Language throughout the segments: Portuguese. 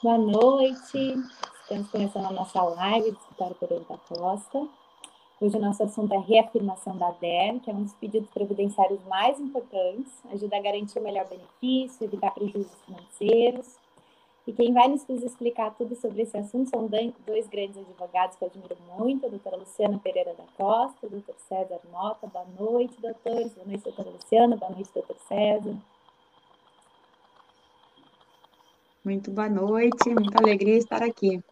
Boa noite. Estamos começando a nossa live do Escritório Pereira da Costa. Hoje o nosso assunto é reafirmação da DER, que é um dos pedidos previdenciários mais importantes, ajuda a garantir o melhor benefício, evitar prejuízos financeiros. E quem vai nos explicar tudo sobre esse assunto são dois grandes advogados que eu admiro muito, a doutora Luciana Pereira da Costa, o doutor César Mota. Boa noite, doutores. Boa noite, doutora Luciana. Boa noite, doutor César. Muito boa noite, muita alegria estar aqui.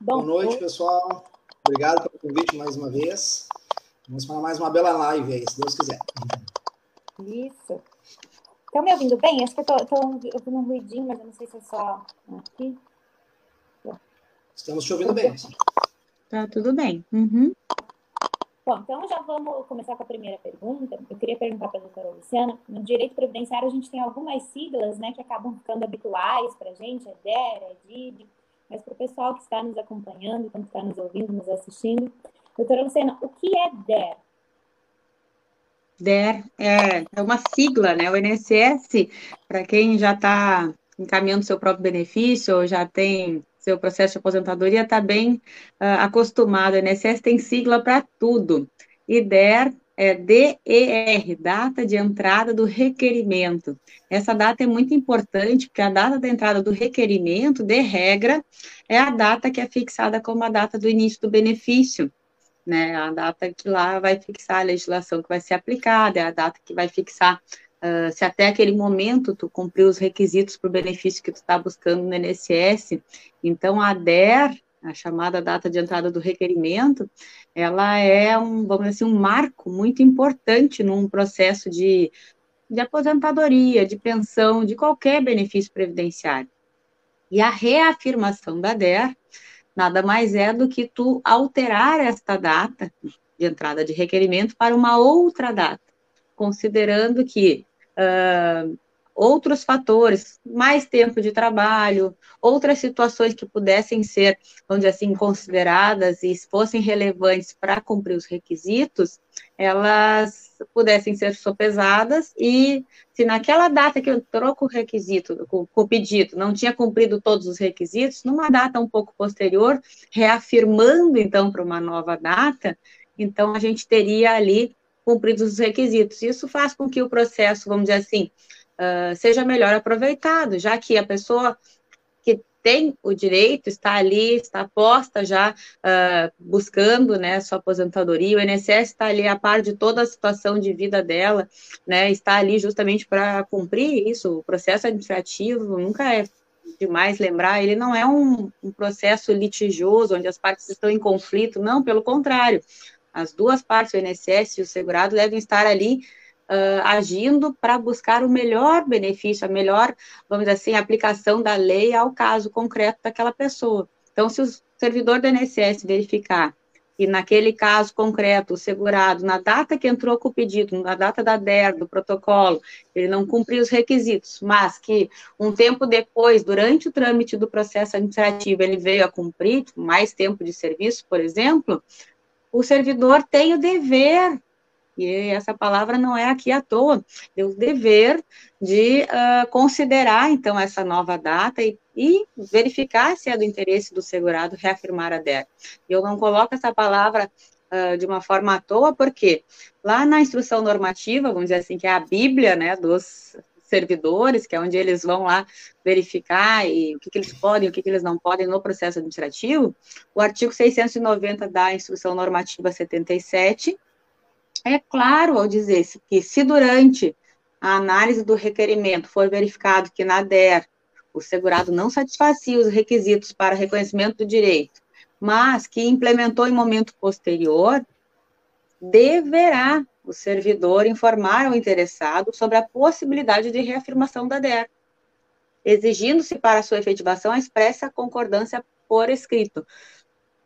Bom, boa noite, pessoal. Obrigado pelo convite mais uma vez. Vamos para mais uma bela live aí, se Deus quiser. Isso. Estão me ouvindo bem? Acho que eu estou ouvindo um ruidinho, mas eu não sei se é só aqui. Estamos te ouvindo bem. Tá tudo bem. Uhum. Bom, então já vamos começar com a primeira pergunta. Eu queria perguntar para a doutora Luciana, no direito previdenciário a gente tem algumas siglas né, que acabam ficando habituais para a gente, é DER, é DID, mas para o pessoal que está nos acompanhando, que está nos ouvindo, nos assistindo, doutora Luciana, o que é DER? DER é, é uma sigla, né? O INSS, para quem já está encaminhando seu próprio benefício ou já tem seu processo de aposentadoria está bem uh, acostumado. A INSS tem sigla para tudo. IDER é DER, data de entrada do requerimento. Essa data é muito importante, porque a data da entrada do requerimento, de regra, é a data que é fixada como a data do início do benefício. Né, a data que lá vai fixar a legislação que vai ser aplicada, é a data que vai fixar Uh, se até aquele momento tu cumpriu os requisitos para o benefício que tu está buscando no INSS, então a DER, a chamada data de entrada do requerimento, ela é um, vamos dizer assim, um marco muito importante num processo de, de aposentadoria, de pensão, de qualquer benefício previdenciário. E a reafirmação da DER nada mais é do que tu alterar esta data de entrada de requerimento para uma outra data, considerando que uh, outros fatores, mais tempo de trabalho, outras situações que pudessem ser, vamos dizer assim, consideradas e fossem relevantes para cumprir os requisitos, elas pudessem ser sopesadas e se naquela data que entrou com o requisito, o pedido, não tinha cumprido todos os requisitos, numa data um pouco posterior, reafirmando então para uma nova data, então a gente teria ali cumpridos os requisitos. Isso faz com que o processo, vamos dizer assim, uh, seja melhor aproveitado, já que a pessoa que tem o direito está ali, está posta já uh, buscando né, sua aposentadoria, o INSS está ali a par de toda a situação de vida dela, né, está ali justamente para cumprir isso, o processo administrativo nunca é demais lembrar, ele não é um, um processo litigioso, onde as partes estão em conflito, não, pelo contrário, as duas partes, o INSS e o segurado, devem estar ali uh, agindo para buscar o melhor benefício, a melhor, vamos dizer assim, aplicação da lei ao caso concreto daquela pessoa. Então, se o servidor do INSS verificar que naquele caso concreto, o segurado, na data que entrou com o pedido, na data da DER, do protocolo, ele não cumpriu os requisitos, mas que um tempo depois, durante o trâmite do processo administrativo, ele veio a cumprir mais tempo de serviço, por exemplo, o servidor tem o dever, e essa palavra não é aqui à toa, o dever de uh, considerar, então, essa nova data e, e, verificar se é do interesse do segurado reafirmar a DER. Eu não coloco essa palavra uh, de uma forma à toa, porque lá na instrução normativa, vamos dizer assim, que é a Bíblia, né, dos servidores, que é onde eles vão lá verificar e o que, que eles podem, o que, que eles não podem no processo administrativo, o artigo 690 da Instrução Normativa 77 é claro ao dizer que se durante a análise do requerimento for verificado que na DER o segurado não satisfazia os requisitos para reconhecimento do direito, mas que implementou em momento posterior, deverá o servidor informar ao interessado sobre a possibilidade de reafirmação da DER, exigindo-se para sua efetivação a expressa concordância por escrito.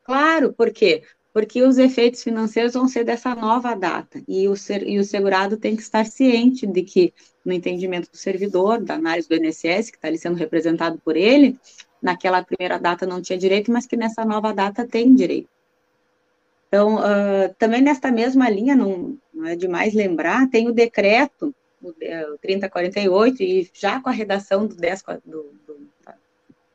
Claro, por quê? Porque os efeitos financeiros vão ser dessa nova data, e o, ser, e o segurado tem que estar ciente de que, no entendimento do servidor, da análise do INSS, que está ali sendo representado por ele, naquela primeira data não tinha direito, mas que nessa nova data tem direito. Então, uh, também nesta mesma linha, não, não, é demais lembrar, tem o decreto, o, o 3048, e já com a redação do 10, do, do,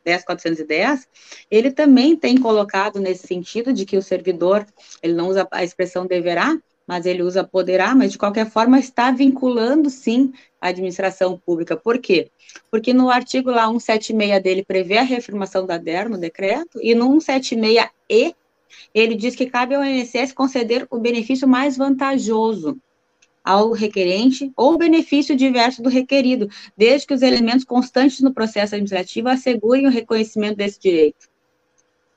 10410, ele também tem colocado nesse sentido de que o servidor, ele não usa a expressão deverá, mas ele usa poderá, mas de qualquer forma está vinculando sim a administração pública. Por quê? Porque no artigo lá 176 dele prevê a reafirmação da DER no decreto, e no 176E ele diz que cabe ao INSS conceder o benefício mais vantajoso ao requerente ou benefício diverso do requerido, desde que os elementos constantes no processo administrativo assegurem o reconhecimento desse direito.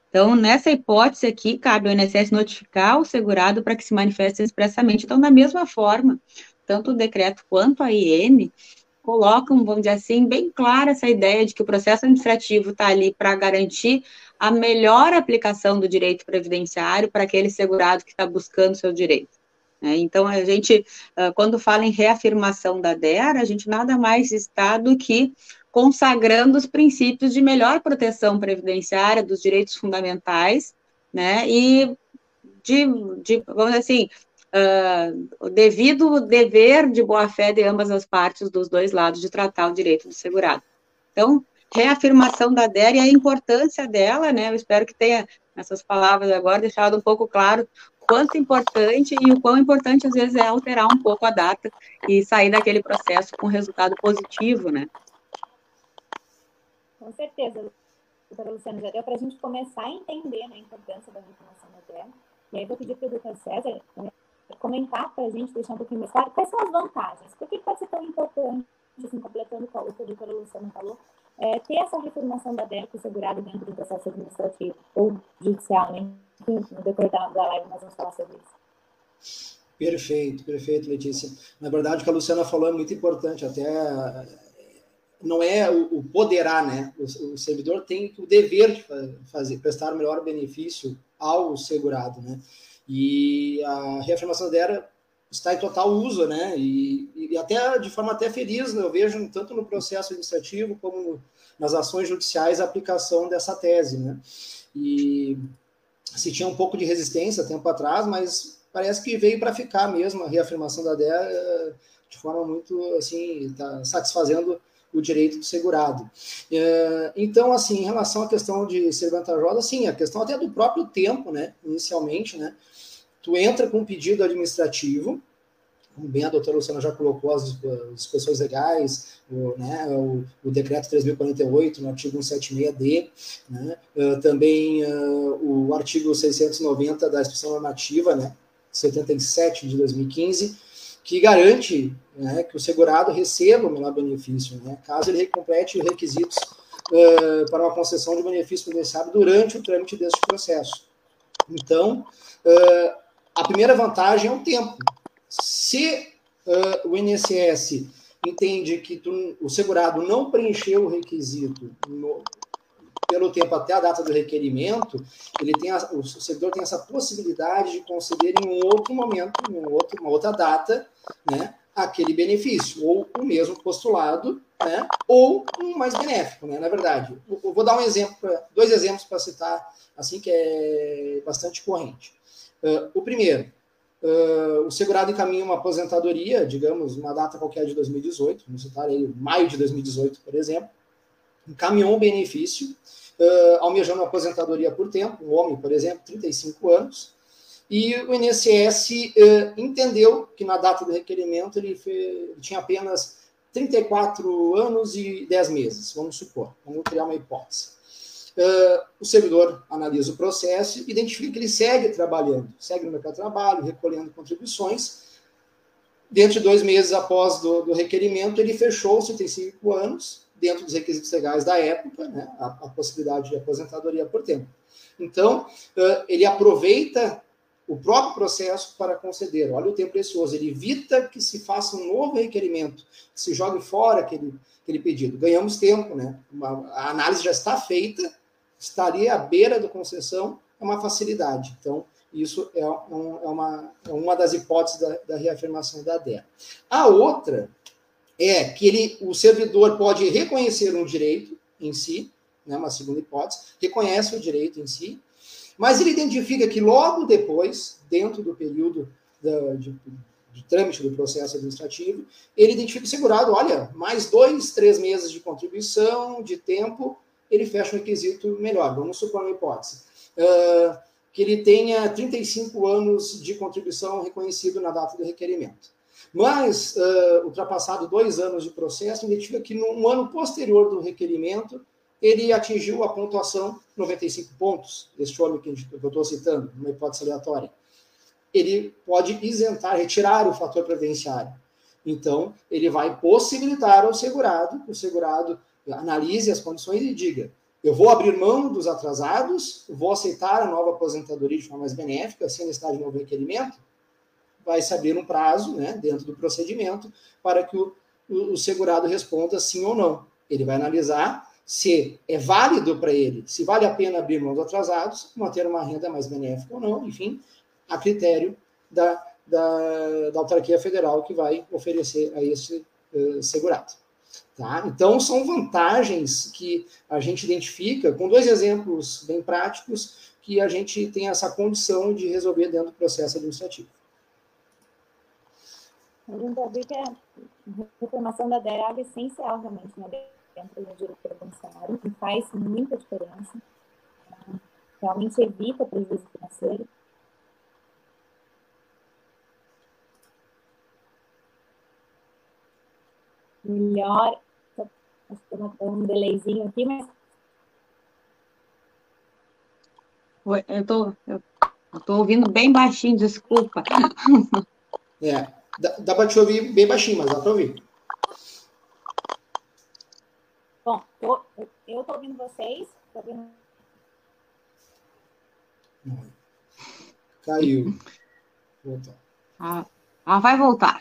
Então, nessa hipótese aqui, cabe ao INSS notificar o segurado para que se manifeste expressamente. Então, da mesma forma, tanto o decreto quanto a IN colocam, vamos dizer assim, bem clara essa ideia de que o processo administrativo está ali para garantir a melhor aplicação do direito previdenciário para aquele segurado que está buscando seu direito. Né? Então, a gente, quando fala em reafirmação da DER, a gente nada mais está do que consagrando os princípios de melhor proteção previdenciária dos direitos fundamentais, né, e de, de vamos dizer assim, uh, o devido dever de boa-fé de ambas as partes, dos dois lados, de tratar o direito do segurado. Então, reafirmação da DER e a importância dela, né, eu espero que tenha, essas palavras agora, deixado um pouco claro quanto importante e o quão importante, às vezes, é alterar um pouco a data e sair daquele processo com resultado positivo, né. Com certeza, doutora Luciana, já deu para a gente começar a entender né, a importância da informação da terra. E aí vou pedir para o doutor César né, comentar para a gente, deixar um pouquinho mais claro, quais são as vantagens, por que pode ser tão importante, assim, completando o que a doutora Luciana falou, é, ter essa reformação da DEC segurada dentro do processo administrativo ou judicial, né? Enfim, no decorrer da, live nós vamos falar sobre isso. Perfeito, perfeito, Letícia. Na verdade, o que a Luciana falou é muito importante, até não é o, o poderá, né? O, servidor tem o dever de fazer, prestar o melhor benefício ao segurado, né? E a reafirmação dela está em total uso, né? E, e até de forma até feliz, né? eu vejo tanto no processo administrativo como nas ações judiciais a aplicação dessa tese, né? E se tinha um pouco de resistência tempo atrás, mas parece que veio para ficar mesmo a reafirmação da DEA eh, de forma muito assim, tá satisfazendo o direito do segurado. É, então, assim, em relação à questão de ser vantajosa, sim, a questão até do próprio tempo, né, inicialmente, né, tu entra com um pedido administrativo, como bem a doutora Luciana já colocou as discussões legais, o, né, o, o, decreto 3048, no artigo 176D, né, uh, também uh, o artigo 690 da Instituição Normativa, né, 77 de 2015, que garante né, que o segurado receba o menor benefício, né, caso ele complete os requisitos uh, para uma concessão de benefício previdenciário durante o trâmite deste processo. Então, uh, a primeira vantagem é o tempo. Se uh, o INSS entende que tu, o segurado não preencheu o requisito no, pelo tempo até a data do requerimento, ele tem a, o servidor tem essa possibilidade de conceder em um outro momento, em um outro, uma outra data, né, aquele benefício, ou o mesmo postulado, né, ou um mais benéfico, né, na verdade. Eu vou dar um exemplo, dois exemplos para citar, assim, que é bastante corrente. Uh, o primeiro, uh, o segurado encaminha uma aposentadoria, digamos, uma data qualquer de 2018, vamos citar aí maio de 2018, por exemplo, encaminhou um benefício, uh, almejando uma aposentadoria por tempo, um homem, por exemplo, 35 anos, e o INSS uh, entendeu que na data do requerimento ele, fez, ele, tinha apenas 34 anos e 10 meses, vamos supor, vamos criar uma hipótese. Uh, o servidor analisa o processo identifica que ele segue trabalhando, segue no mercado de trabalho, recolhendo contribuições. Dentro de dois meses após do, do requerimento, ele fechou os 35 anos, dentro dos requisitos legais da época, né, a, a possibilidade de aposentadoria por tempo. Então, uh, ele aproveita o próprio processo para conceder. Olha o tempo precioso, ele evita que se faça um novo requerimento, que se jogue fora aquele, aquele pedido. Ganhamos tempo, né? Uma, a análise já está feita, está ali à beira da concessão, é uma facilidade. Então, isso é, um, é, uma, é uma das hipóteses da, da reafirmação da DEA. A outra é que ele, o servidor pode reconhecer um direito em si, né, uma segunda hipótese, reconhece o direito em si, mas ele identifica que logo depois, dentro do período da, de, de trâmite do processo administrativo, ele identifica o segurado, olha, mais dois, três meses de contribuição, de tempo, ele fecha um requisito melhor. Vamos supor uma hipótese. Uh, que ele tenha 35 anos de contribuição reconhecido na data do requerimento. Mas, uh, ultrapassado dois anos de processo, identifica que no ano posterior do requerimento, ele atingiu a pontuação 95 pontos, este homem que eu estou citando, uma hipótese aleatória. Ele pode isentar, retirar o fator previdenciário. Então, ele vai possibilitar ao segurado, o segurado analise as condições e diga: eu vou abrir mão dos atrasados, vou aceitar a nova aposentadoria de forma mais benéfica, sem necessidade de novo requerimento, vai saber um prazo, né, dentro do procedimento, para que o, o, o segurado responda sim ou não. Ele vai analisar se é válido para ele, se vale a pena abrir mão dos atrasados, manter uma renda mais benéfica ou não, enfim, a critério da, da, da autarquia federal que vai oferecer a esse uh, segurado. Tá? Então, são vantagens que a gente identifica, com dois exemplos bem práticos, que a gente tem essa condição de resolver dentro do processo administrativo. A gente já viu que a reformação da DER é essencial realmente né, dentro do direito previdenciário, que faz muita diferença, né? realmente evita prejuízo financeiro. melhor. Estou um delayzinho aqui, mas. Oi, eu tô, eu, tô ouvindo bem baixinho, desculpa. É, dá, dá para te ouvir bem baixinho, mas dá para ouvir. Bom, tô, eu estou ouvindo vocês. Tô ouvindo... Caiu. Voltou. Ah, ela vai voltar.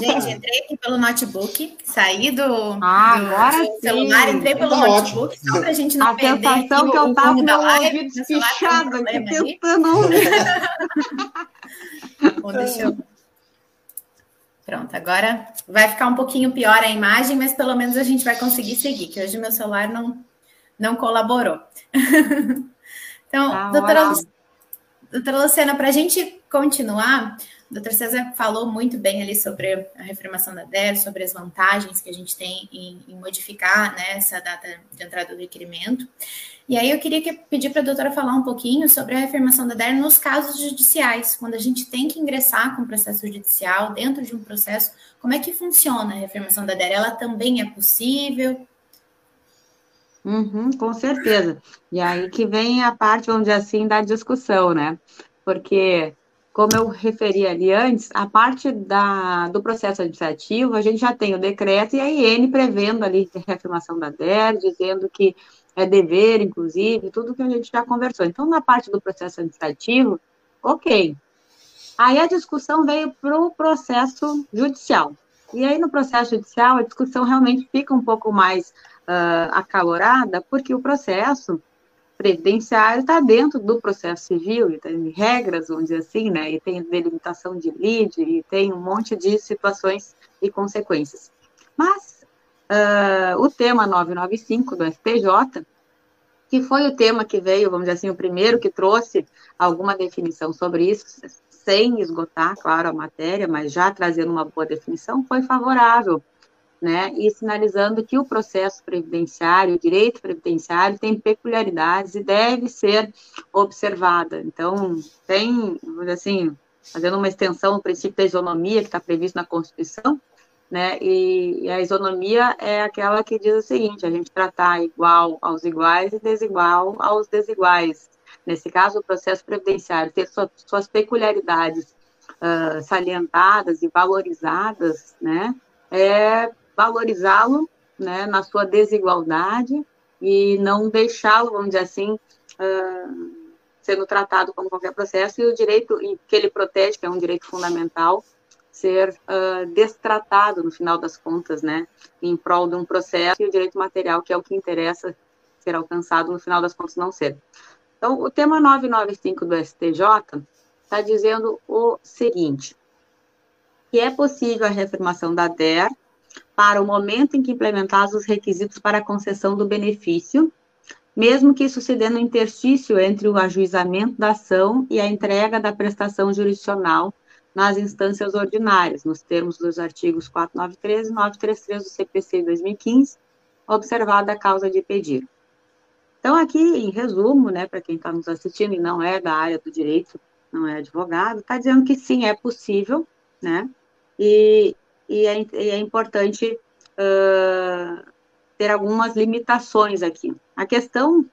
Gente, entrei aqui pelo notebook, saí do, ah, do, agora celular, entrei pelo tá notebook, ótimo. só para a gente não a perder aqui que eu tava com o ouvido espichado aqui, tentando Bom, deixa eu... Pronto, agora vai ficar um pouquinho pior a imagem, mas pelo menos a gente vai conseguir seguir, que hoje meu celular não, não colaborou. então, ah, doutora, doutora Luciana, para a gente continuar, o doutor César falou muito bem ali sobre a reformação da DER, sobre as vantagens que a gente tem em, em modificar né, essa data de entrada do requerimento. E aí eu queria que, pedir para a doutora falar um pouquinho sobre a reformação da DER nos casos judiciais, quando a gente tem que ingressar com o processo judicial dentro de um processo, como é que funciona a reformação da DER? Ela também é possível? Uhum, com certeza. E aí que vem a parte, vamos dizer assim, da discussão, né? Porque como eu referi ali antes, a parte da, do processo administrativo, a gente já tem o decreto e a IN prevendo ali a reafirmação da DER, dizendo que é dever, inclusive, tudo que a gente já conversou. Então, na parte do processo administrativo, ok. Aí a discussão veio para o processo judicial. E aí, no processo judicial, a discussão realmente fica um pouco mais uh, acalorada, porque o processo previdenciário está dentro do processo civil, e tem regras, vamos dizer assim, né, e tem delimitação de lide, e tem um monte de situações e consequências. Mas uh, o tema 995 do STJ, que foi o tema que veio, vamos dizer assim, o primeiro que trouxe alguma definição sobre isso, sem esgotar, claro, a matéria, mas já trazendo uma boa definição, foi favorável né, e sinalizando que o processo previdenciário, o direito previdenciário tem peculiaridades e deve ser observada. Então, tem, assim, fazendo uma extensão do princípio da isonomia que está previsto na Constituição, né, e, a isonomia é aquela que diz o seguinte, a gente tratar igual aos iguais e desigual aos desiguais. Nesse caso, o processo previdenciário ter suas, suas peculiaridades uh, salientadas e valorizadas, né, é valorizá-lo né, na sua desigualdade e não deixá-lo, vamos dizer assim, uh, sendo tratado como qualquer processo, e o direito que ele protege, que é um direito fundamental, ser uh, destratado, no final das contas, né, em prol de um processo, e o direito material, que é o que interessa ser alcançado, no final das contas, não ser. Então, o tema 995 do STJ está dizendo o seguinte, que é possível a reafirmação da DER para o momento em que implementados os requisitos para a concessão do benefício, mesmo que isso se dê no interstício entre o ajuizamento da ação e a entrega da prestação jurisdicional nas instâncias ordinárias, nos termos dos artigos 493 e 933 do CPC 2015, observada a causa de pedir. Então, aqui, em resumo, né, para quem está nos assistindo e não é da área do direito, não é advogado, está dizendo que sim, é possível, né, e, e, é, e é, importante uh, ter algumas limitações aqui. A questão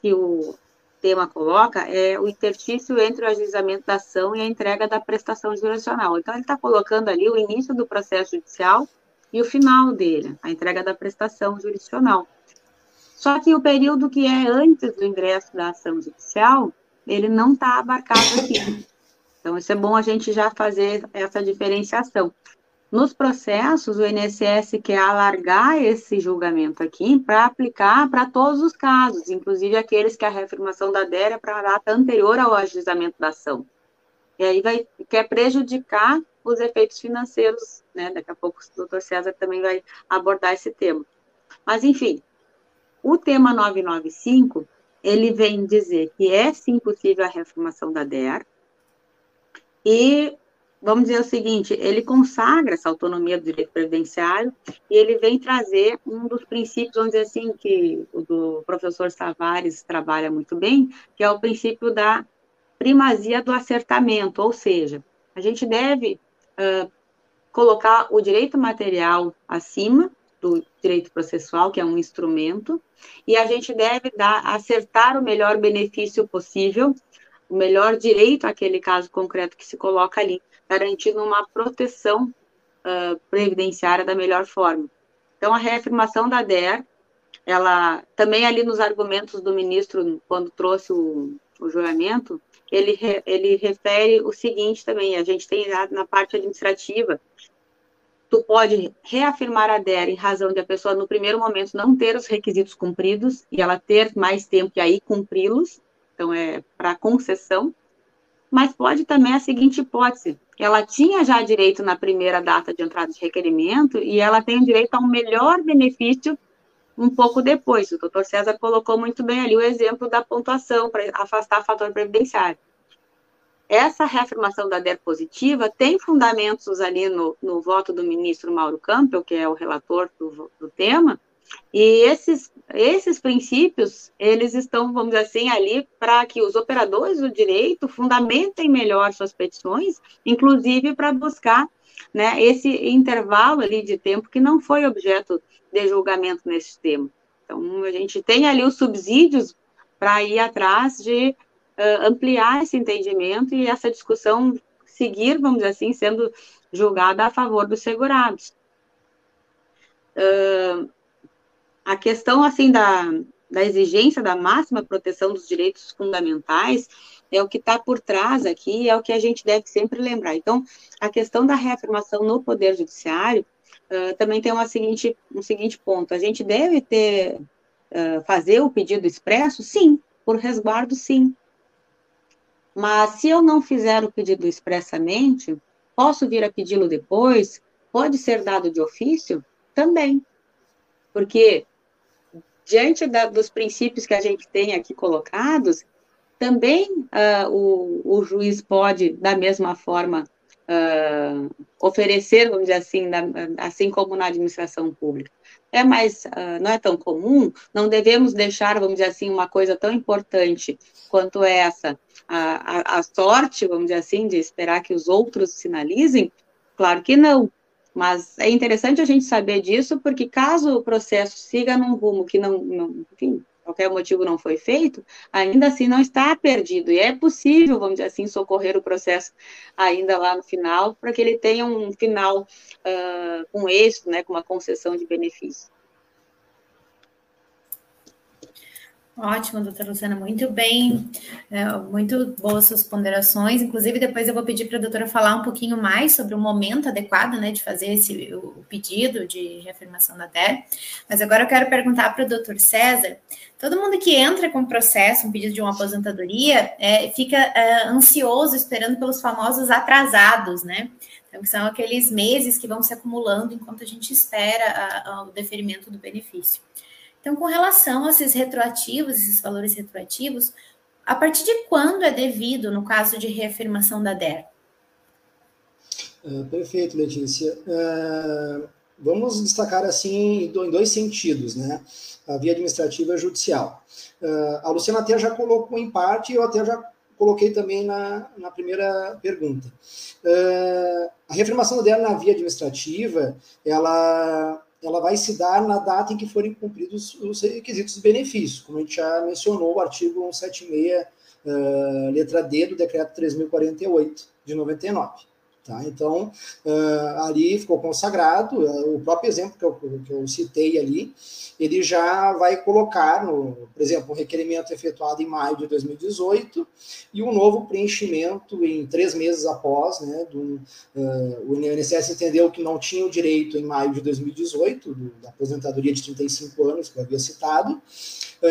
que o tema coloca é o interstício entre o ajuizamento da ação e a entrega da prestação jurisdicional. Então, ele está colocando ali o início do processo judicial e o final dele, a entrega da prestação jurisdicional. Só que o período que é antes do ingresso da ação judicial, ele não está abarcado aqui. Então, isso é bom a gente já fazer essa diferenciação. Nos processos, o INSS quer alargar esse julgamento aqui para aplicar para todos os casos, inclusive aqueles que a reafirmação da DER é para a data anterior ao ajuizamento da ação. E aí vai, quer prejudicar os efeitos financeiros, né? Daqui a pouco o doutor César também vai abordar esse tema. Mas, enfim, o tema 995, ele vem dizer que é sim possível a reformação da DER, e vamos dizer o seguinte, ele consagra essa autonomia do direito previdenciário e ele vem trazer um dos princípios, vamos dizer assim, que o do professor Savares trabalha muito bem, que é o princípio da primazia do acertamento, ou seja, a gente deve uh, colocar o direito material acima do direito processual, que é um instrumento, e a gente deve dar, acertar o melhor benefício possível, o melhor direito àquele caso concreto que se coloca ali garantindo uma proteção uh, previdenciária da melhor forma. Então, a reafirmação da DER, ela também ali nos argumentos do ministro, quando trouxe o, o julgamento, ele, re, ele refere o seguinte também, a gente tem na parte administrativa, tu pode reafirmar a DER em razão de a pessoa, no primeiro momento, não ter os requisitos cumpridos e ela ter mais tempo e aí cumpri-los, então é para concessão, mas pode também a seguinte hipótese: ela tinha já direito na primeira data de entrada de requerimento e ela tem direito a um melhor benefício um pouco depois. O doutor César colocou muito bem ali o exemplo da pontuação para afastar fator previdenciário. Essa reafirmação da DER positiva tem fundamentos ali no, no voto do ministro Mauro Campbell, que é o relator do, do tema, e esses, esses princípios, eles estão, vamos dizer assim, ali para que os operadores do direito fundamentem melhor suas petições, inclusive para buscar né, esse intervalo ali de tempo que não foi objeto de julgamento nesse tema. Então, a gente tem ali os subsídios para ir atrás de uh, ampliar esse entendimento e essa discussão seguir, vamos dizer assim, sendo julgada a favor dos segurados. Uh, a questão, assim, da, da exigência da máxima proteção dos direitos fundamentais é o que está por trás aqui, é o que a gente deve sempre lembrar. Então, a questão da reafirmação no Poder Judiciário uh, também tem uma seguinte, um seguinte ponto. A gente deve ter, uh, fazer o pedido expresso? Sim. Por resguardo, sim. Mas se eu não fizer o pedido expressamente, posso vir a pedi-lo depois? Pode ser dado de ofício? Também. Porque diante da, dos princípios que a gente tem aqui colocados, também uh, o, o, juiz pode, da mesma forma, uh, oferecer, vamos dizer assim, assim como na administração pública. É mais, uh, não é tão comum, não devemos deixar, vamos dizer assim, uma coisa tão importante quanto essa, a, a, a sorte, vamos dizer assim, de esperar que os outros sinalizem? Claro que não, mas é interessante a gente saber disso, porque caso o processo siga num rumo que não, não enfim, qualquer motivo não foi feito, ainda assim não está perdido. E é possível, vamos dizer assim, socorrer o processo ainda lá no final, para que ele tenha um final uh, com êxito, né, com uma concessão de benefício. Ótimo, doutora Luciana, muito bem, é, muito boas suas ponderações. Inclusive, depois eu vou pedir para a doutora falar um pouquinho mais sobre o momento adequado né, de fazer esse, o pedido de reafirmação da DER. Mas agora eu quero perguntar para o doutor César: todo mundo que entra com processo, um pedido de uma aposentadoria, é, fica é, ansioso esperando pelos famosos atrasados, né? Então, que são aqueles meses que vão se acumulando enquanto a gente espera a, a, o deferimento do benefício. Então, com relação a esses retroativos, esses valores retroativos, a partir de quando é devido no caso de reafirmação da DER? Uh, perfeito, Letícia. Uh, vamos destacar assim em dois sentidos, né? A via administrativa e judicial. Uh, a Luciana até já colocou em parte, eu até já coloquei também na, na primeira pergunta. A reafirmação dela na via administrativa, ela, ela vai se dar na data em que forem cumpridos os requisitos de benefício, como a gente já mencionou, o artigo 176, uh, letra D do decreto 3.048 de 99. Tá? Então, uh, ali ficou consagrado, uh, o próprio exemplo que eu, que eu, citei ali, ele já vai colocar, no, por exemplo, um requerimento efetuado em maio de 2018 e um novo preenchimento em três meses após, né, do, uh, o INSS entendeu que não tinha o direito em maio de 2018, do, da aposentadoria de 35 anos, que eu havia citado,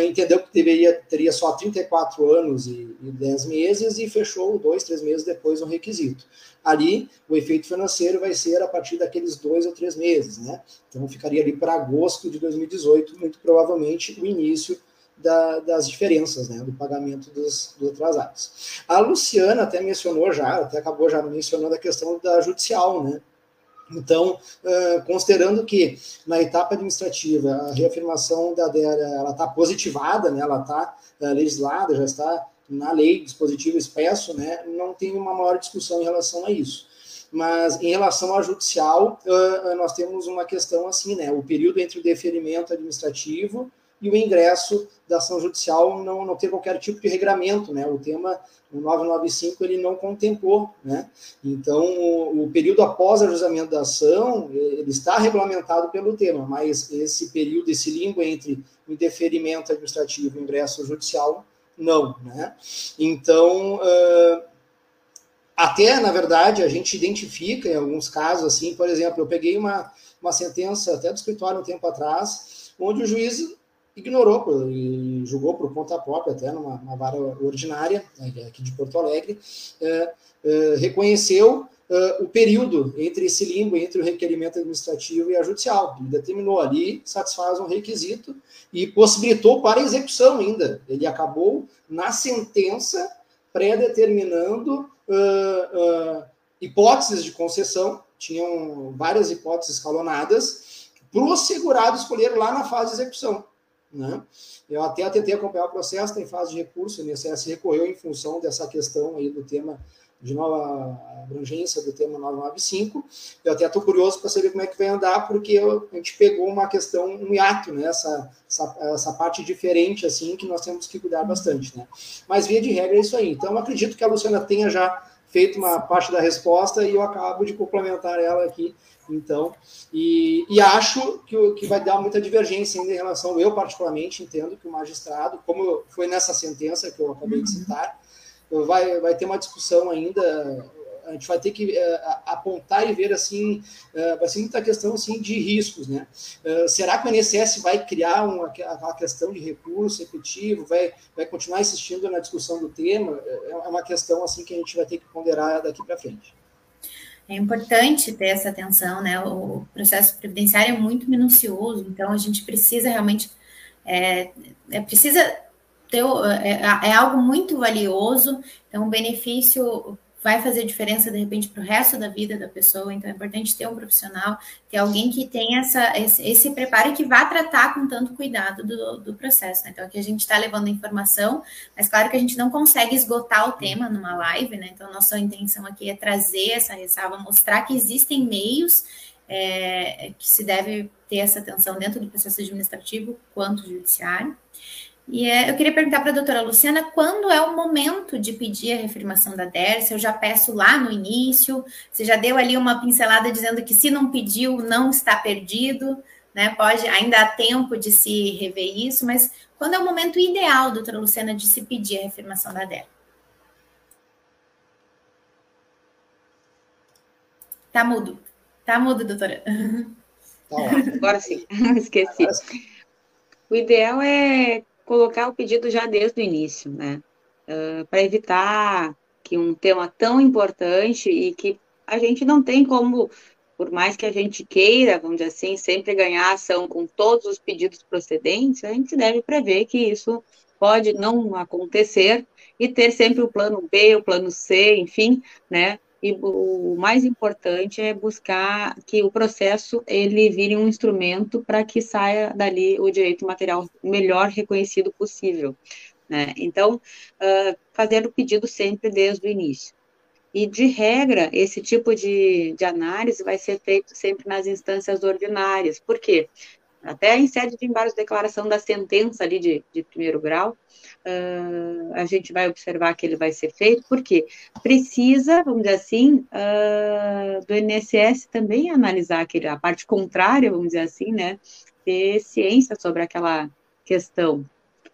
entendeu que deveria, teria só 34 anos e, e 10 meses e fechou dois, três meses depois o requisito ali o efeito financeiro vai ser a partir daqueles dois ou três meses, né? Então ficaria ali para agosto de 2018, muito provavelmente o início da, das diferenças, né, do pagamento dos, dos atrasados. A Luciana até mencionou já, até acabou já mencionando a questão da judicial, né? Então, considerando que na etapa administrativa a reafirmação da DERA está positivada, né, ela está legislada, já está na lei, dispositivo expresso, né, não tem uma maior discussão em relação a isso. Mas em relação ao judicial, uh, nós temos uma questão assim, né, o período entre o deferimento administrativo e o ingresso da ação judicial não, não tem qualquer tipo de regramento, né? O tema o 995 ele não contemplou, né? Então o, o período após o ajustamento da ação ele está regulamentado pelo tema, mas esse período, esse limbo entre o deferimento administrativo e o ingresso judicial não, né? Então, uh, até, na verdade, a gente identifica em alguns casos, assim, por exemplo, eu peguei uma, uma sentença até do escritório um tempo atrás, onde o juiz ignorou e julgou por conta própria, até numa, vara ordinária, né, aqui de Porto Alegre, é, é, reconheceu uh, o período entre esse limbo, entre o requerimento administrativo e a judicial. Ele determinou ali, satisfaz um requisito e possibilitou para execução ainda. Ele acabou na sentença pré-determinando uh, uh, hipóteses de concessão, tinham várias hipóteses escalonadas, para o segurado escolher lá na fase de execução. Né? Eu até tentei acompanhar o processo, tem fase de recurso, o INSS recorreu em função dessa questão aí do tema de nova abrangência do tema 995. Eu até estou curioso para saber como é que vai andar, porque eu, a gente pegou uma questão, um hiato, né? Essa, essa, essa, parte diferente, assim, que nós temos que cuidar bastante, né? Mas, via de regra, é isso aí. Então, acredito que a Luciana tenha já feito uma parte da resposta e eu acabo de complementar ela aqui, então, e, e acho que, que vai dar muita divergência ainda em relação, eu particularmente entendo que o magistrado, como foi nessa sentença que eu acabei de citar, vai, vai ter uma discussão ainda. A gente vai ter que uh, apontar e ver assim, uh, vai ser muita questão assim de riscos, né? Uh, será que o INSS vai criar uma, uma questão de recurso efetivo, vai, vai continuar insistindo na discussão do tema? É, é uma questão assim que a gente vai ter que ponderar daqui para frente. É importante ter essa atenção, né? O processo previdenciário é muito minucioso, então a gente precisa realmente é, é precisa ter, é, é, algo muito valioso, então o benefício vai fazer diferença de repente para o resto da vida da pessoa, então é importante ter um profissional, ter alguém que tenha essa, esse, esse preparo e que vá tratar com tanto cuidado do, do processo. Né? Então aqui a gente está levando informação, mas claro que a gente não consegue esgotar o tema numa live, né? Então nossa intenção aqui é trazer essa ressalva, mostrar que existem meios é, que se deve ter essa atenção dentro do processo administrativo quanto judiciário. E é, eu queria perguntar para a doutora Luciana quando é o momento de pedir a reafirmação da DER, se eu já peço lá no início, você já deu ali uma pincelada dizendo que se não pediu, não está perdido, né? Pode, ainda há tempo de se rever isso, mas quando é o momento ideal, doutora Luciana, de se pedir a reafirmação da DER? Tá mudo. Tá mudo, doutora. Tá Agora sim, esqueci. O ideal é colocar o pedido já desde o início, né? Uh, para evitar que um tema tão importante e que a gente não tem como, por mais que a gente queira, vamos dizer assim, sempre ganhar ação com todos os pedidos procedentes, a gente deve prever que isso pode não acontecer e ter sempre o plano B, o plano C, enfim, né? E o mais importante é buscar que o processo ele vire um instrumento para que saia dali o direito material melhor reconhecido possível. Né? Então, uh, fazer o pedido sempre desde o início. E, de regra, esse tipo de, de análise vai ser feito sempre nas instâncias ordinárias. Por quê? Até em sede de embargo de declaração da sentença ali de, de primeiro grau, uh, a gente vai observar que ele vai ser feito, porque precisa, vamos dizer assim, uh, do INSS também analisar aquele, a parte contrária, vamos dizer assim, né, ter ciência sobre aquela questão.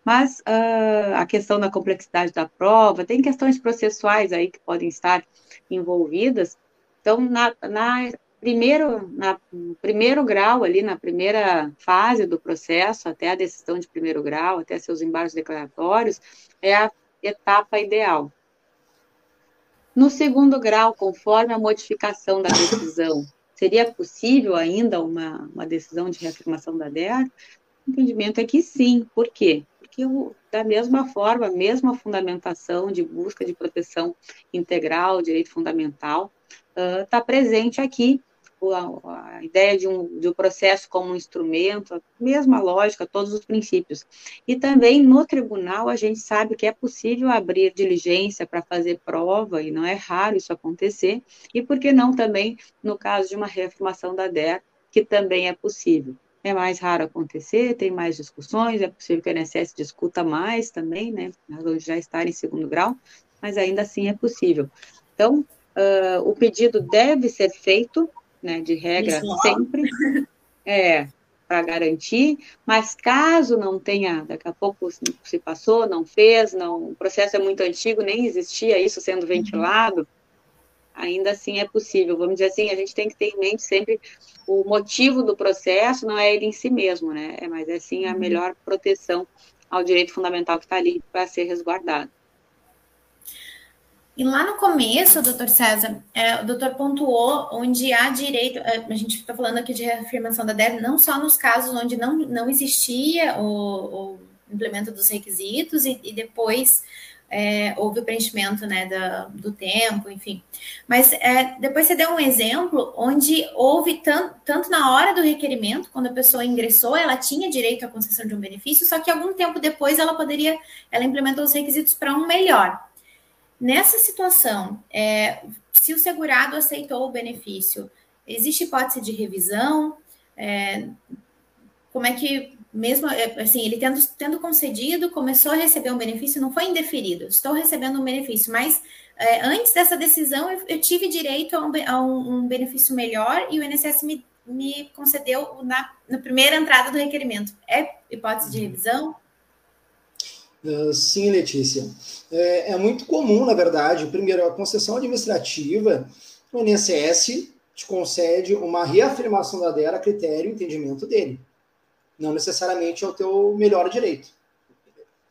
Mas uh, a questão da complexidade da prova, tem questões processuais aí que podem estar envolvidas. Então, na, na primeiro, na, no primeiro grau, ali na primeira fase do processo, até a decisão de primeiro grau, até seus embargos declaratórios, é a etapa ideal. No segundo grau, conforme a modificação da decisão, seria possível ainda uma, uma decisão de reafirmação da DER? O entendimento é que sim. Por quê? Porque da mesma forma, mesma fundamentação de busca de proteção integral, direito fundamental, está uh, presente aqui a, a ideia de um, de um processo como um instrumento, a mesma lógica, todos os princípios. E também no tribunal a gente sabe que é possível abrir diligência para fazer prova, e não é raro isso acontecer, e por que não também no caso de uma reafirmação da DER, que também é possível. É mais raro acontecer, tem mais discussões, é possível que a INSS discuta mais também, né, já estar em segundo grau, mas ainda assim é possível. Então, uh, o pedido deve ser feito né, de regra sempre, é, para garantir, mas caso não tenha, daqui a pouco se passou, não fez, não, o processo é muito antigo, nem existia isso sendo uhum. ventilado, ainda assim é possível. Vamos dizer assim, a gente tem que ter em mente sempre o motivo do processo, não é ele em si mesmo, né, é, mas é sim a uhum. melhor proteção ao direito fundamental que está ali para ser resguardado. E lá no começo, doutor César, é, o doutor pontuou onde há direito, é, a gente está falando aqui de reafirmação da DER, não só nos casos onde não, não existia o, o implemento dos requisitos e, e depois é, houve o preenchimento né, da, do tempo, enfim. Mas é, depois você deu um exemplo onde houve tanto, tanto na hora do requerimento, quando a pessoa ingressou, ela tinha direito à concessão de um benefício, só que algum tempo depois ela poderia, ela implementou os requisitos para um melhor. Nessa situação, é, se o segurado aceitou o benefício, existe hipótese de revisão? É, como é que, mesmo é, assim, ele tendo, tendo concedido, começou a receber um benefício, não foi indeferido, estou recebendo um benefício, mas é, antes dessa decisão eu, eu tive direito a um, a um, benefício melhor e o INSS me, me concedeu na, na primeira entrada do requerimento. É hipótese de revisão? Uh, sim, Letícia. É, é, muito comum, na verdade, primeiro, a concessão administrativa, o INSS te concede uma reafirmação da DERA a critério e entendimento dele. Não necessariamente é o teu melhor direito.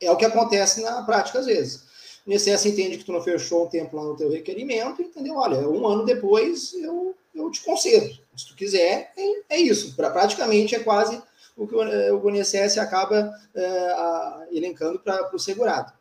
É o que acontece na prática às vezes. O INSS entende que tu não fechou um tempo lá no teu requerimento, entendeu? Olha, um ano depois eu, eu te concedo. Se tu quiser, é, é isso. Pra, praticamente é quase o que o INSS acaba a, elencando para o segurado.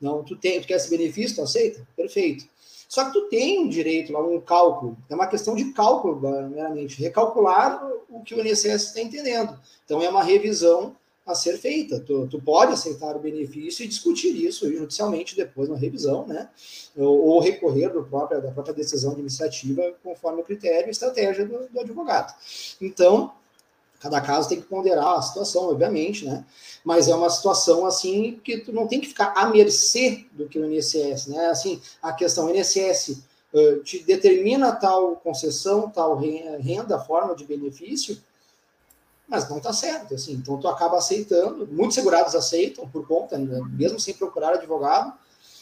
Não, tu, tem, tu quer esse benefício, tu aceita? Perfeito. Só que tu tem um direito lá, um cálculo, é uma questão de cálculo, meramente, recalcular o que o INSS está entendendo. Então, é uma revisão a ser feita. Tu, tu pode aceitar o benefício e discutir isso judicialmente depois na revisão, né? Ou, ou recorrer do próprio, da própria decisão administrativa conforme o critério e estratégia do, do advogado. Então, Cada caso tem que ponderar a situação, obviamente, né? Mas é uma situação assim que tu não tem que ficar à mercê do que o INSS, né? Assim, a questão INSS uh, te determina tal concessão, tal renda, forma de benefício, mas não está certo, assim. Então tu acaba aceitando, muitos segurados aceitam por conta, né? mesmo sem procurar advogado,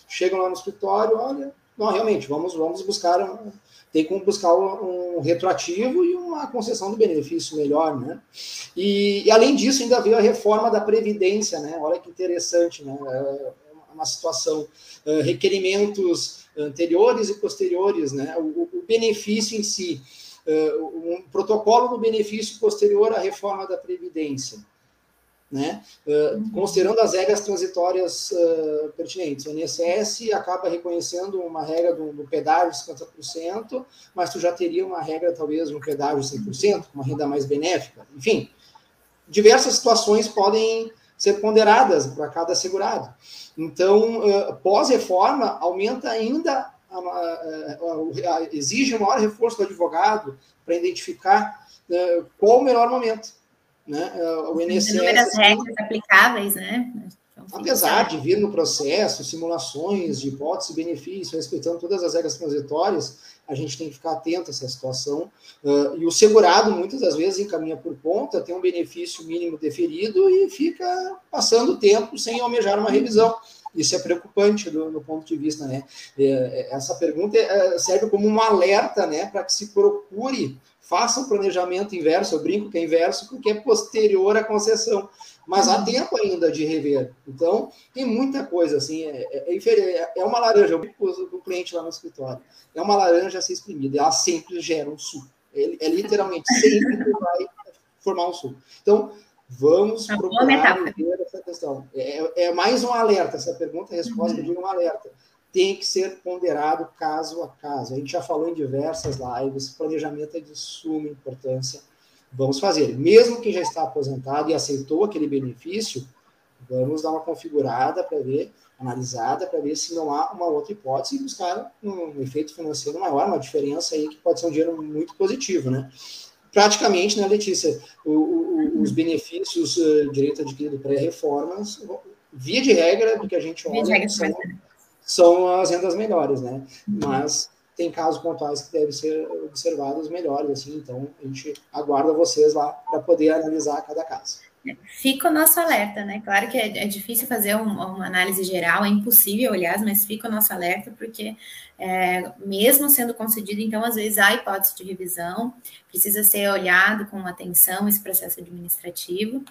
chegam lá no escritório, olha, não, realmente, vamos, vamos buscar um, tem como buscar um, retroativo e uma concessão do benefício melhor, né? E, e, além disso, ainda veio a reforma da Previdência, né? Olha que interessante, né? É uma situação, uh, requerimentos anteriores e posteriores, né? O, o benefício em si, uh, um protocolo do benefício posterior à reforma da Previdência. Né? Uh, considerando as regras transitórias uh, pertinentes. O INSS acaba reconhecendo uma regra do, do, pedágio de 50%, mas tu já teria uma regra, talvez, de um pedágio de 100%, com uma renda mais benéfica. Enfim, diversas situações podem ser ponderadas para cada segurado. Então, uh, pós-reforma, aumenta ainda, a, a, a, exige um maior reforço do advogado para identificar qual o melhor momento né? É, o INSS. Inúmeras regras aplicáveis, né? Então, apesar de vir no processo simulações de hipótese e benefício, respeitando todas as regras transitórias, a gente tem que ficar atento a essa situação. Uh, e o segurado, muitas das vezes, encaminha por conta, tem um benefício mínimo deferido e fica passando tempo sem almejar uma revisão. Isso é preocupante do, do ponto de vista, né? É, é essa pergunta serve como um alerta, né, para que se procure faça um planejamento inverso, eu brinco que é inverso, porque é posterior à concessão. Mas há tempo ainda de rever. Então, tem muita coisa, assim, é, é, é, é uma laranja, eu brinco com o cliente lá no escritório, é uma laranja a ser espremida, ela sempre gera um suco. É, é literalmente sempre que vai formar um suco. Então, vamos procurar ver essa questão. É, é, mais um alerta, essa pergunta e resposta, uhum. digo um alerta tem que ser ponderado caso a caso. A gente já falou em diversas lives, planejamento é de suma importância. Vamos fazer. Mesmo quem já está aposentado e aceitou aquele benefício, vamos dar uma configurada para ver, analisada, para ver se não há uma outra hipótese e buscar um efeito financeiro maior, uma diferença aí que pode ser um dinheiro muito positivo, né? Praticamente, né, Letícia, o, o, os benefícios uh, direito adquirido pré-reformas, via de regra, do que a gente olha, são, são as rendas melhores, né? Mas tem casos pontuais que devem ser observados melhores, assim, então a gente aguarda vocês lá para poder analisar cada caso. Fica o nosso alerta, né? Claro que é, é difícil fazer um, uma análise geral, é impossível, aliás, mas fica o nosso alerta, porque é, mesmo sendo concedido, então, às vezes há hipótese de revisão, precisa ser olhado com atenção esse processo administrativo.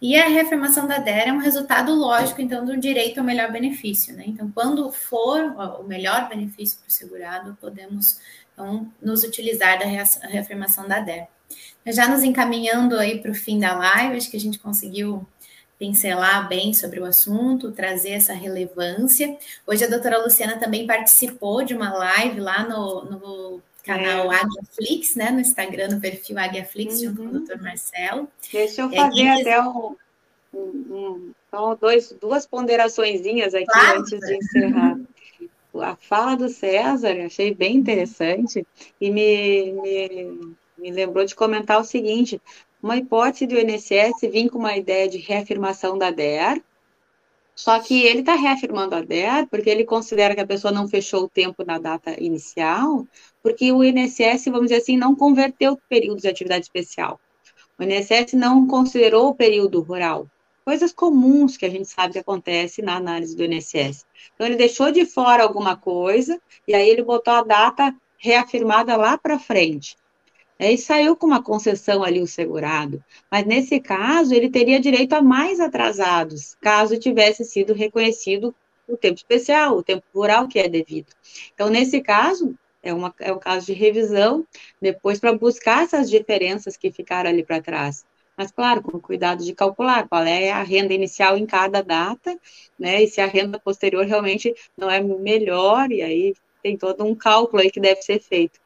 E a reafirmação da DER é um resultado lógico, então, do direito ao melhor benefício, né? Então, quando for o melhor benefício para o segurado, podemos, então, nos utilizar da reafirmação da DER. Já nos encaminhando aí para o fim da live, acho que a gente conseguiu pincelar bem sobre o assunto, trazer essa relevância. Hoje a doutora Luciana também participou de uma live lá no, no canal é. Águiaflix, né? No Instagram, no perfil Águiaflix, uhum. junto com o doutor Marcelo. Deixa eu fazer até um, um, um, dois, duas ponderaçõezinhas aqui claro. antes de encerrar. A fala do César, achei bem interessante e me, me me lembrou de comentar o seguinte: uma hipótese do INSS vir com uma ideia de reafirmação da DER, só que ele está reafirmando a DER porque ele considera que a pessoa não fechou o tempo na data inicial, porque o INSS, vamos dizer assim, não converteu períodos de atividade especial. O INSS não considerou o período rural. Coisas comuns que a gente sabe que acontece na análise do INSS. Então, ele deixou de fora alguma coisa, e aí ele botou a data reafirmada lá para frente. É, e saiu com uma concessão ali o segurado. Mas nesse caso, ele teria direito a mais atrasados, caso tivesse sido reconhecido o tempo especial, o tempo rural que é devido. Então, nesse caso, é, uma, é um caso de revisão, depois para buscar essas diferenças que ficaram ali para trás. Mas, claro, com cuidado de calcular qual é a renda inicial em cada data, né? E se a renda posterior realmente não é melhor, e aí tem todo um cálculo aí que deve ser feito.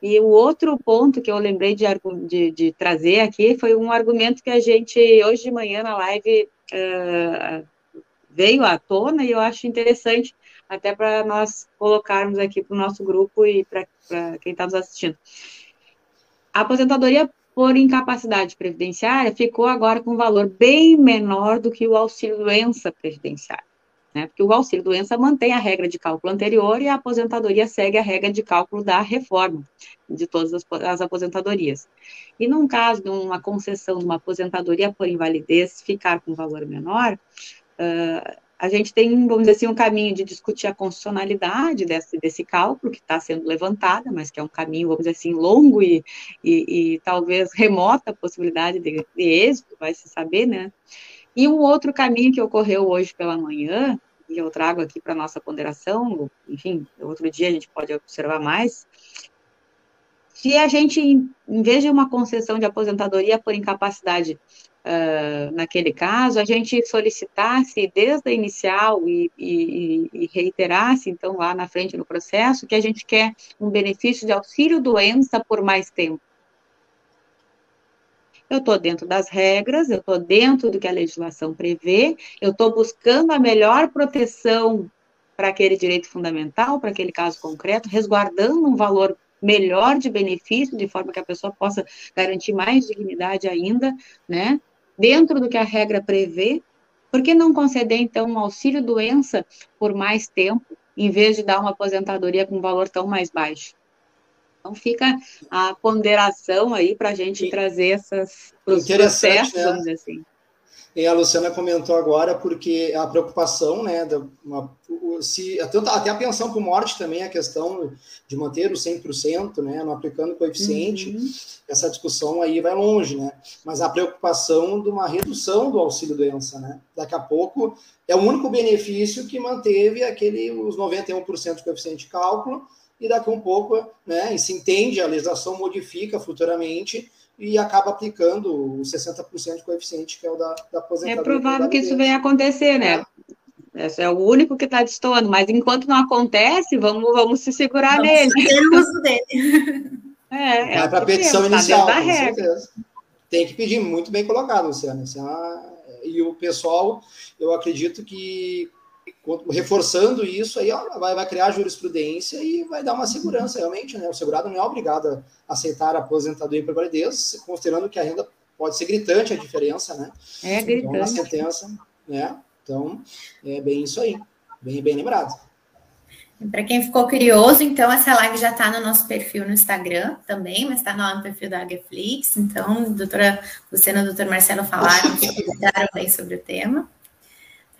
E o outro ponto que eu lembrei de, de, de, trazer aqui foi um argumento que a gente, hoje de manhã na live, uh, veio à tona e eu acho interessante até para nós colocarmos aqui para o nosso grupo e para quem está nos assistindo. A aposentadoria por incapacidade previdenciária ficou agora com um valor bem menor do que o auxílio doença previdenciário né? Porque o auxílio doença mantém a regra de cálculo anterior e a aposentadoria segue a regra de cálculo da reforma de todas as, as aposentadorias. E num caso de uma concessão de uma aposentadoria por invalidez ficar com valor menor, uh, a gente tem, vamos dizer assim, um caminho de discutir a constitucionalidade desse, desse cálculo que está sendo levantada, mas que é um caminho, vamos dizer assim, longo e, e, e talvez remota a possibilidade de, de êxito, vai se saber, né? E um outro caminho que ocorreu hoje pela manhã, e eu trago aqui para nossa ponderação, enfim, outro dia a gente pode observar mais, se a gente, em vez de uma concessão de aposentadoria por incapacidade uh, naquele caso, a gente solicitasse desde a inicial e, e, e, reiterasse, então, lá na frente no processo, que a gente quer um benefício de auxílio-doença por mais tempo. Eu estou dentro das regras, eu estou dentro do que a legislação prevê, eu estou buscando a melhor proteção para aquele direito fundamental, para aquele caso concreto, resguardando um valor melhor de benefício, de forma que a pessoa possa garantir mais dignidade ainda, né? Dentro do que a regra prevê, por que não conceder, então, um auxílio-doença por mais tempo, em vez de dar uma aposentadoria com um valor tão mais baixo? Então, fica a ponderação aí para a gente trazer essas processos, né? vamos dizer assim. E a Luciana comentou agora, porque a preocupação, né, da, uma, se, até, até a pensão por morte também, a questão de manter o 100%, né, não aplicando coeficiente, uhum. essa discussão aí vai longe, né, mas a preocupação de uma redução do auxílio-doença, né, daqui a pouco é o único benefício que manteve aquele, os 91% de coeficiente de cálculo, e daqui a um pouco, né, e se entende, a legislação modifica futuramente, e acaba aplicando o 60% de coeficiente, que é o da, da aposentadoria. É provável que isso venha acontecer, né? É. Esse é o único que está destoando, mas enquanto não acontece, vamos, vamos se segurar vamos nele. o uso dele. É, é para petição temos, inicial, com certeza. Tem que pedir, muito bem colocado, Luciano. É e o pessoal, eu acredito que reforçando isso aí ó, vai, vai criar jurisprudência e vai dar uma segurança realmente, né? O segurado não é obrigado a aceitar a aposentadoria por validez, considerando que a renda pode ser gritante a diferença, né? É gritante. Então, sentença, né? Então, é bem isso aí, bem, bem lembrado. Para quem ficou curioso, então, essa live já está no nosso perfil no Instagram também, mas está no perfil da Agaflix. Então, a doutora Luciana e o doutor Marcelo falaram, falaram bem sobre o tema.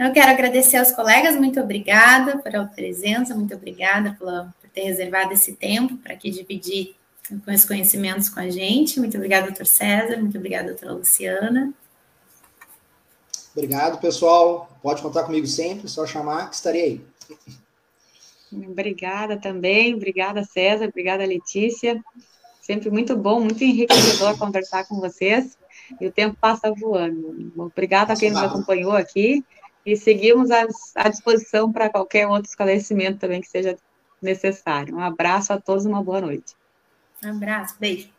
Então, eu quero agradecer aos colegas, muito obrigada pela presença, muito obrigada pela, por ter reservado esse tempo para aqui dividir com os conhecimentos com a gente. Muito obrigada, doutor César, muito obrigada, doutora Luciana. Obrigado, pessoal. Pode contar comigo sempre, só chamar que estarei aí. Obrigada também, obrigada, César, obrigada, Letícia. Sempre muito bom, muito enriquecedor conversar com vocês. E o tempo passa voando. Obrigada a quem nos acompanhou aqui e seguimos à disposição para qualquer outro esclarecimento também que seja necessário. Um abraço a todos, uma boa noite. Um abraço, beijo.